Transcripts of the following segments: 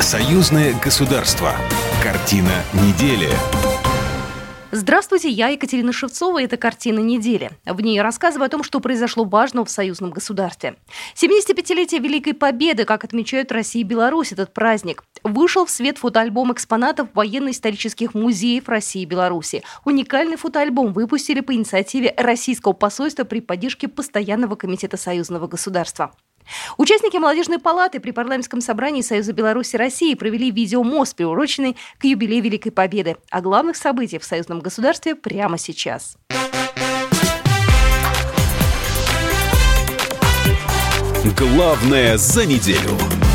Союзное государство. Картина недели. Здравствуйте, я Екатерина Шевцова, это «Картина недели». В ней я рассказываю о том, что произошло важного в союзном государстве. 75-летие Великой Победы, как отмечают Россия и Беларусь этот праздник, вышел в свет фотоальбом экспонатов военно-исторических музеев России и Беларуси. Уникальный фотоальбом выпустили по инициативе Российского посольства при поддержке Постоянного комитета союзного государства. Участники молодежной палаты при парламентском собрании Союза Беларуси России провели видеомост, приуроченный к юбилею Великой Победы. О главных событиях в союзном государстве прямо сейчас. Главное за неделю.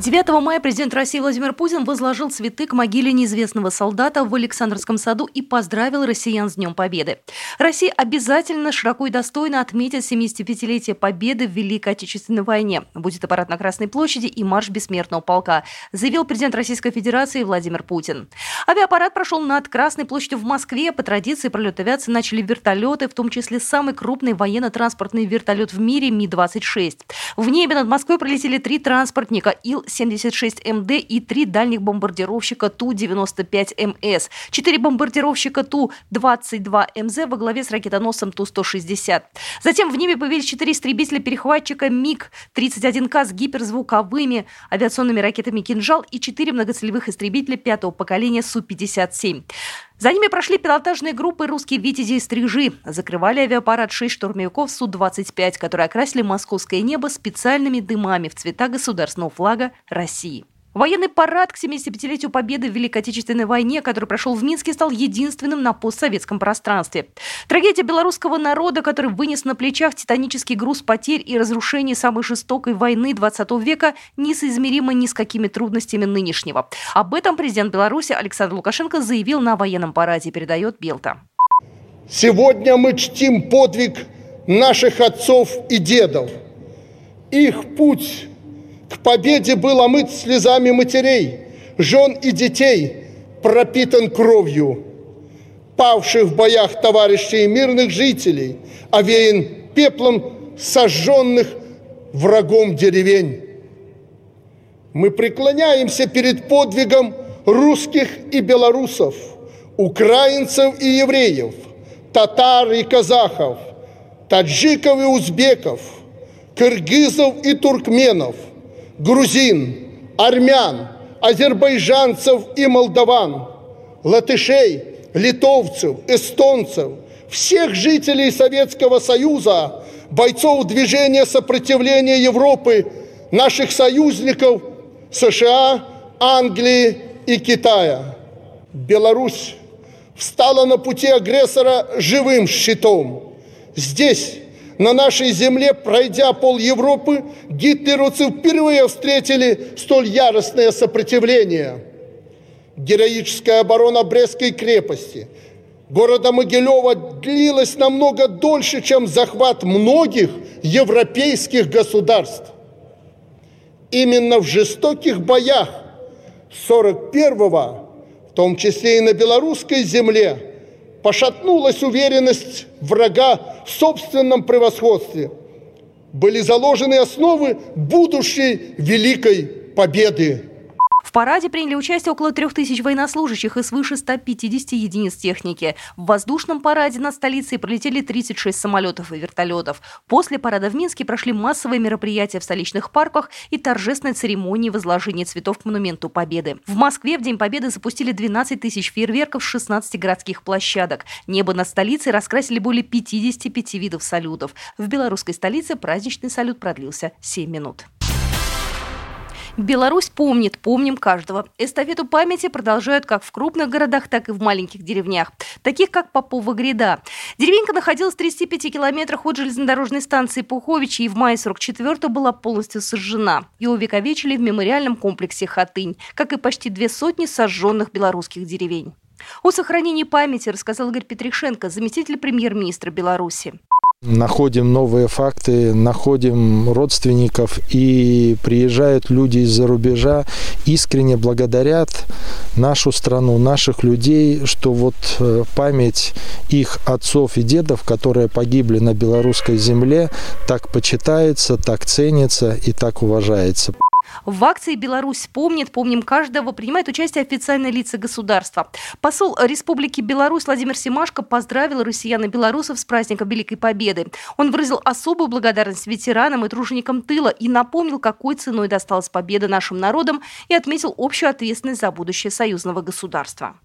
9 мая президент России Владимир Путин возложил цветы к могиле неизвестного солдата в Александровском саду и поздравил россиян с Днем Победы. Россия обязательно широко и достойно отметит 75-летие Победы в Великой Отечественной войне. Будет аппарат на Красной площади и марш бессмертного полка, заявил президент Российской Федерации Владимир Путин. Авиапарат прошел над Красной площадью в Москве. По традиции пролет авиации начали вертолеты, в том числе самый крупный военно-транспортный вертолет в мире Ми-26. В небе над Москвой пролетели три транспортника Ил 76МД и три дальних бомбардировщика Ту-95МС, четыре бомбардировщика Ту-22МЗ во главе с ракетоносцем Ту-160. Затем в небе появились четыре истребителя-перехватчика МиГ-31К с гиперзвуковыми авиационными ракетами «Кинжал» и четыре многоцелевых истребителя пятого поколения Су-57. За ними прошли пилотажные группы «Русские витязи» и «Стрижи». Закрывали авиапарат шесть штурмовиков Су-25, которые окрасили московское небо специальными дымами в цвета государственного флага России. Военный парад к 75-летию Победы в Великой Отечественной войне, который прошел в Минске, стал единственным на постсоветском пространстве. Трагедия белорусского народа, который вынес на плечах титанический груз потерь и разрушений самой жестокой войны 20 века, несоизмеримо ни с какими трудностями нынешнего. Об этом президент Беларуси Александр Лукашенко заявил на военном параде, передает Белта. Сегодня мы чтим подвиг наших отцов и дедов. Их путь к победе был омыт слезами матерей, жен и детей, пропитан кровью. Павших в боях товарищей и мирных жителей, овеян пеплом сожженных врагом деревень. Мы преклоняемся перед подвигом русских и белорусов, украинцев и евреев, татар и казахов, таджиков и узбеков, кыргызов и туркменов – грузин, армян, азербайджанцев и молдаван, латышей, литовцев, эстонцев, всех жителей Советского Союза, бойцов движения сопротивления Европы, наших союзников США, Англии и Китая. Беларусь встала на пути агрессора живым щитом. Здесь на нашей земле, пройдя пол Европы, гитлеровцы впервые встретили столь яростное сопротивление. Героическая оборона Брестской крепости, города Могилева длилась намного дольше, чем захват многих европейских государств. Именно в жестоких боях 41-го, в том числе и на белорусской земле, пошатнулась уверенность врага в собственном превосходстве. Были заложены основы будущей великой победы. В параде приняли участие около трех тысяч военнослужащих и свыше 150 единиц техники. В воздушном параде над столицей пролетели 36 самолетов и вертолетов. После парада в Минске прошли массовые мероприятия в столичных парках и торжественной церемонии возложения цветов к Монументу Победы. В Москве в День Победы запустили 12 тысяч фейерверков с 16 городских площадок. Небо над столицей раскрасили более 55 видов салютов. В белорусской столице праздничный салют продлился 7 минут. Беларусь помнит, помним каждого. Эстафету памяти продолжают как в крупных городах, так и в маленьких деревнях, таких как Попова гряда. Деревенька находилась в 35 километрах от железнодорожной станции Пуховичи и в мае 44 была полностью сожжена. Ее увековечили в мемориальном комплексе Хатынь, как и почти две сотни сожженных белорусских деревень. О сохранении памяти рассказал Игорь Петришенко, заместитель премьер-министра Беларуси. Находим новые факты, находим родственников и приезжают люди из-за рубежа, искренне благодарят нашу страну, наших людей, что вот э, память их отцов и дедов, которые погибли на белорусской земле, так почитается, так ценится и так уважается. В акции «Беларусь помнит, помним каждого» принимает участие официальные лица государства. Посол Республики Беларусь Владимир Семашко поздравил россиян и белорусов с праздником Великой Победы. Он выразил особую благодарность ветеранам и труженикам тыла и напомнил, какой ценой досталась победа нашим народам и отметил общую ответственность за будущее союзного государства.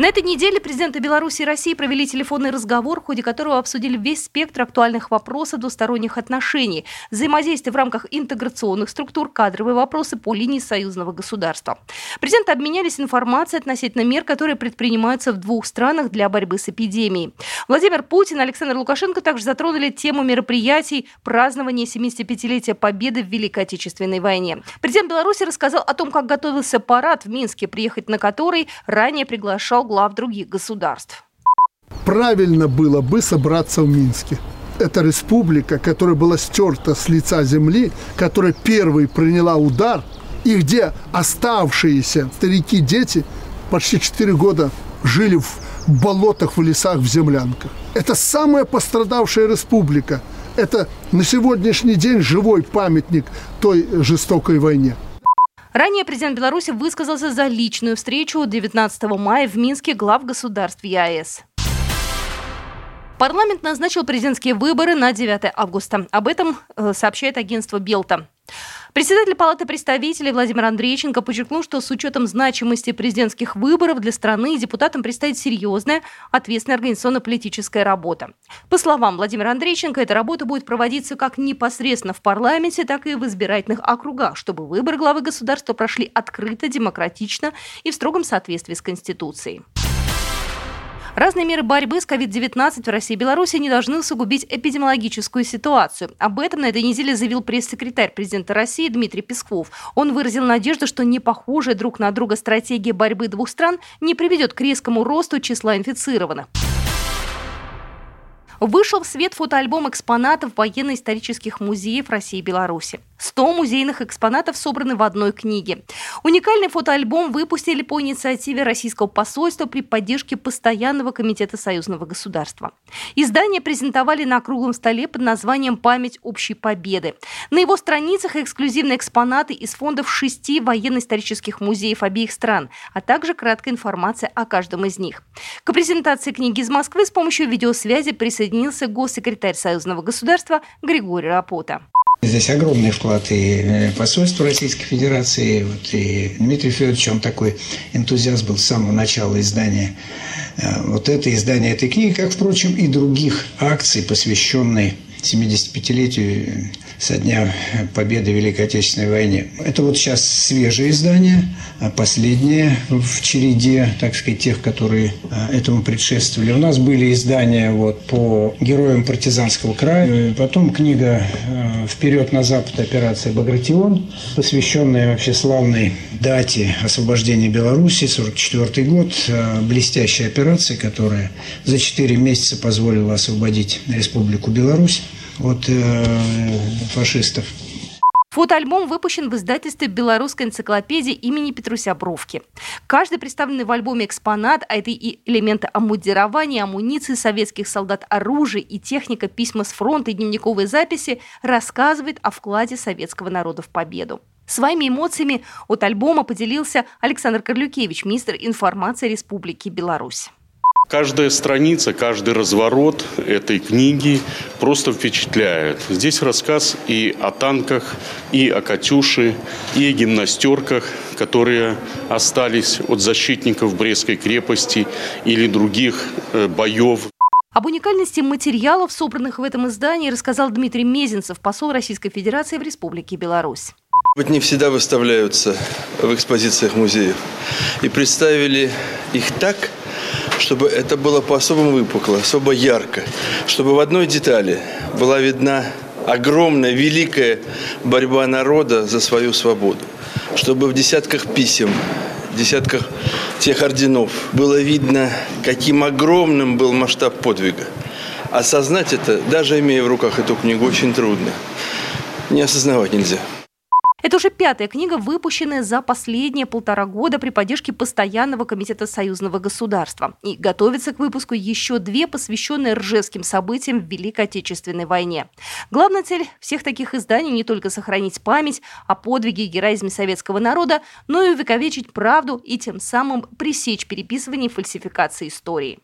На этой неделе президенты Беларуси и России провели телефонный разговор, в ходе которого обсудили весь спектр актуальных вопросов двусторонних отношений, взаимодействие в рамках интеграционных структур, кадровые вопросы по линии союзного государства. Президенты обменялись информацией относительно мер, которые предпринимаются в двух странах для борьбы с эпидемией. Владимир Путин и Александр Лукашенко также затронули тему мероприятий празднования 75-летия Победы в Великой Отечественной войне. Президент Беларуси рассказал о том, как готовился парад в Минске, приехать на который ранее приглашал глав других государств. Правильно было бы собраться в Минске. Это республика, которая была стерта с лица земли, которая первой приняла удар, и где оставшиеся старики, дети почти 4 года жили в болотах, в лесах, в землянках. Это самая пострадавшая республика. Это на сегодняшний день живой памятник той жестокой войне. Ранее президент Беларуси высказался за личную встречу 19 мая в Минске глав государств ЕАЭС. Парламент назначил президентские выборы на 9 августа. Об этом э, сообщает агентство Белта. Председатель Палаты представителей Владимир Андрейченко подчеркнул, что с учетом значимости президентских выборов для страны депутатам предстоит серьезная, ответственная организационно-политическая работа. По словам Владимира Андрейченко, эта работа будет проводиться как непосредственно в парламенте, так и в избирательных округах, чтобы выборы главы государства прошли открыто, демократично и в строгом соответствии с Конституцией. Разные меры борьбы с COVID-19 в России и Беларуси не должны усугубить эпидемиологическую ситуацию. Об этом на этой неделе заявил пресс-секретарь президента России Дмитрий Песков. Он выразил надежду, что не похожая друг на друга стратегия борьбы двух стран не приведет к резкому росту числа инфицированных. Вышел в свет фотоальбом экспонатов военно-исторических музеев России и Беларуси. 100 музейных экспонатов собраны в одной книге. Уникальный фотоальбом выпустили по инициативе российского посольства при поддержке Постоянного комитета союзного государства. Издание презентовали на круглом столе под названием «Память общей победы». На его страницах эксклюзивные экспонаты из фондов шести военно-исторических музеев обеих стран, а также краткая информация о каждом из них. К презентации книги из Москвы с помощью видеосвязи присоединился госсекретарь союзного государства Григорий Рапота. Здесь огромный вклад и э, посольства Российской Федерации, вот, и Дмитрий Федорович, он такой энтузиаст был с самого начала издания э, вот это издание этой книги, как, впрочем, и других акций, посвященной 75-летию со дня победы в Великой Отечественной войне. Это вот сейчас свежее издание, а последнее в череде, так сказать, тех, которые а, этому предшествовали. У нас были издания вот по героям партизанского края, потом книга а, «Вперед на запад. Операция Багратион», посвященная вообще славной дате освобождения Беларуси, 44 год, блестящая операция, которая за 4 месяца позволила освободить Республику Беларусь от э, фашистов. Фотоальбом выпущен в издательстве «Белорусская энциклопедия» имени Петруся Бровки. Каждый представленный в альбоме экспонат, а это и элементы амудирования, амуниции советских солдат, оружия и техника, письма с фронта и дневниковые записи, рассказывает о вкладе советского народа в победу. Своими эмоциями от альбома поделился Александр Корлюкевич, министр информации Республики Беларусь. Каждая страница, каждый разворот этой книги просто впечатляет. Здесь рассказ и о танках, и о «Катюше», и о гимнастерках, которые остались от защитников Брестской крепости или других э, боев. Об уникальности материалов, собранных в этом издании, рассказал Дмитрий Мезенцев, посол Российской Федерации в Республике Беларусь. Вот не всегда выставляются в экспозициях музеев. И представили их так, чтобы это было по-особому выпукло, особо ярко, чтобы в одной детали была видна огромная, великая борьба народа за свою свободу, чтобы в десятках писем, десятках тех орденов было видно, каким огромным был масштаб подвига. Осознать это, даже имея в руках эту книгу, очень трудно. Не осознавать нельзя. Это уже пятая книга, выпущенная за последние полтора года при поддержке Постоянного комитета союзного государства. И готовится к выпуску еще две, посвященные ржевским событиям в Великой Отечественной войне. Главная цель всех таких изданий не только сохранить память о подвиге и героизме советского народа, но и увековечить правду и тем самым пресечь переписывание и фальсификации истории.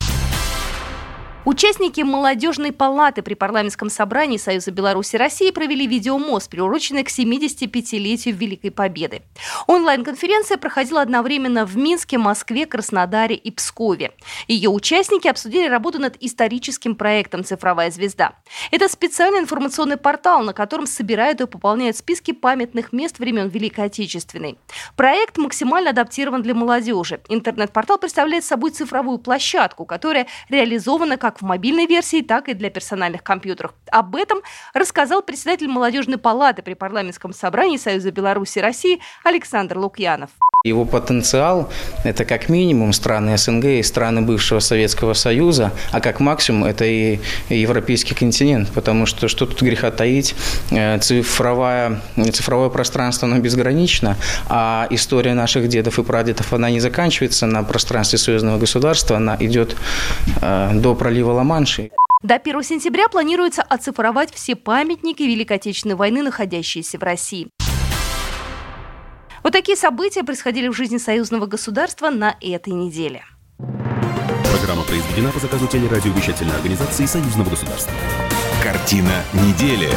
Участники молодежной палаты при парламентском собрании Союза Беларуси России провели видеомост, приуроченный к 75-летию Великой Победы. Онлайн-конференция проходила одновременно в Минске, Москве, Краснодаре и Пскове. Ее участники обсудили работу над историческим проектом «Цифровая звезда». Это специальный информационный портал, на котором собирают и пополняют списки памятных мест времен Великой Отечественной. Проект максимально адаптирован для молодежи. Интернет-портал представляет собой цифровую площадку, которая реализована как как в мобильной версии, так и для персональных компьютеров. Об этом рассказал председатель молодежной палаты при парламентском собрании Союза Беларуси и России Александр Лукьянов. Его потенциал – это как минимум страны СНГ и страны бывшего Советского Союза, а как максимум – это и европейский континент, потому что что тут греха таить, э, цифровая, цифровое пространство, оно безгранично, а история наших дедов и прадедов, она не заканчивается на пространстве союзного государства, она идет э, до пролива Ла-Манши. До 1 сентября планируется оцифровать все памятники Великой Отечественной войны, находящиеся в России. Вот такие события происходили в жизни союзного государства на этой неделе. Программа произведена по заказу телерадиовещательной организации союзного государства. Картина недели.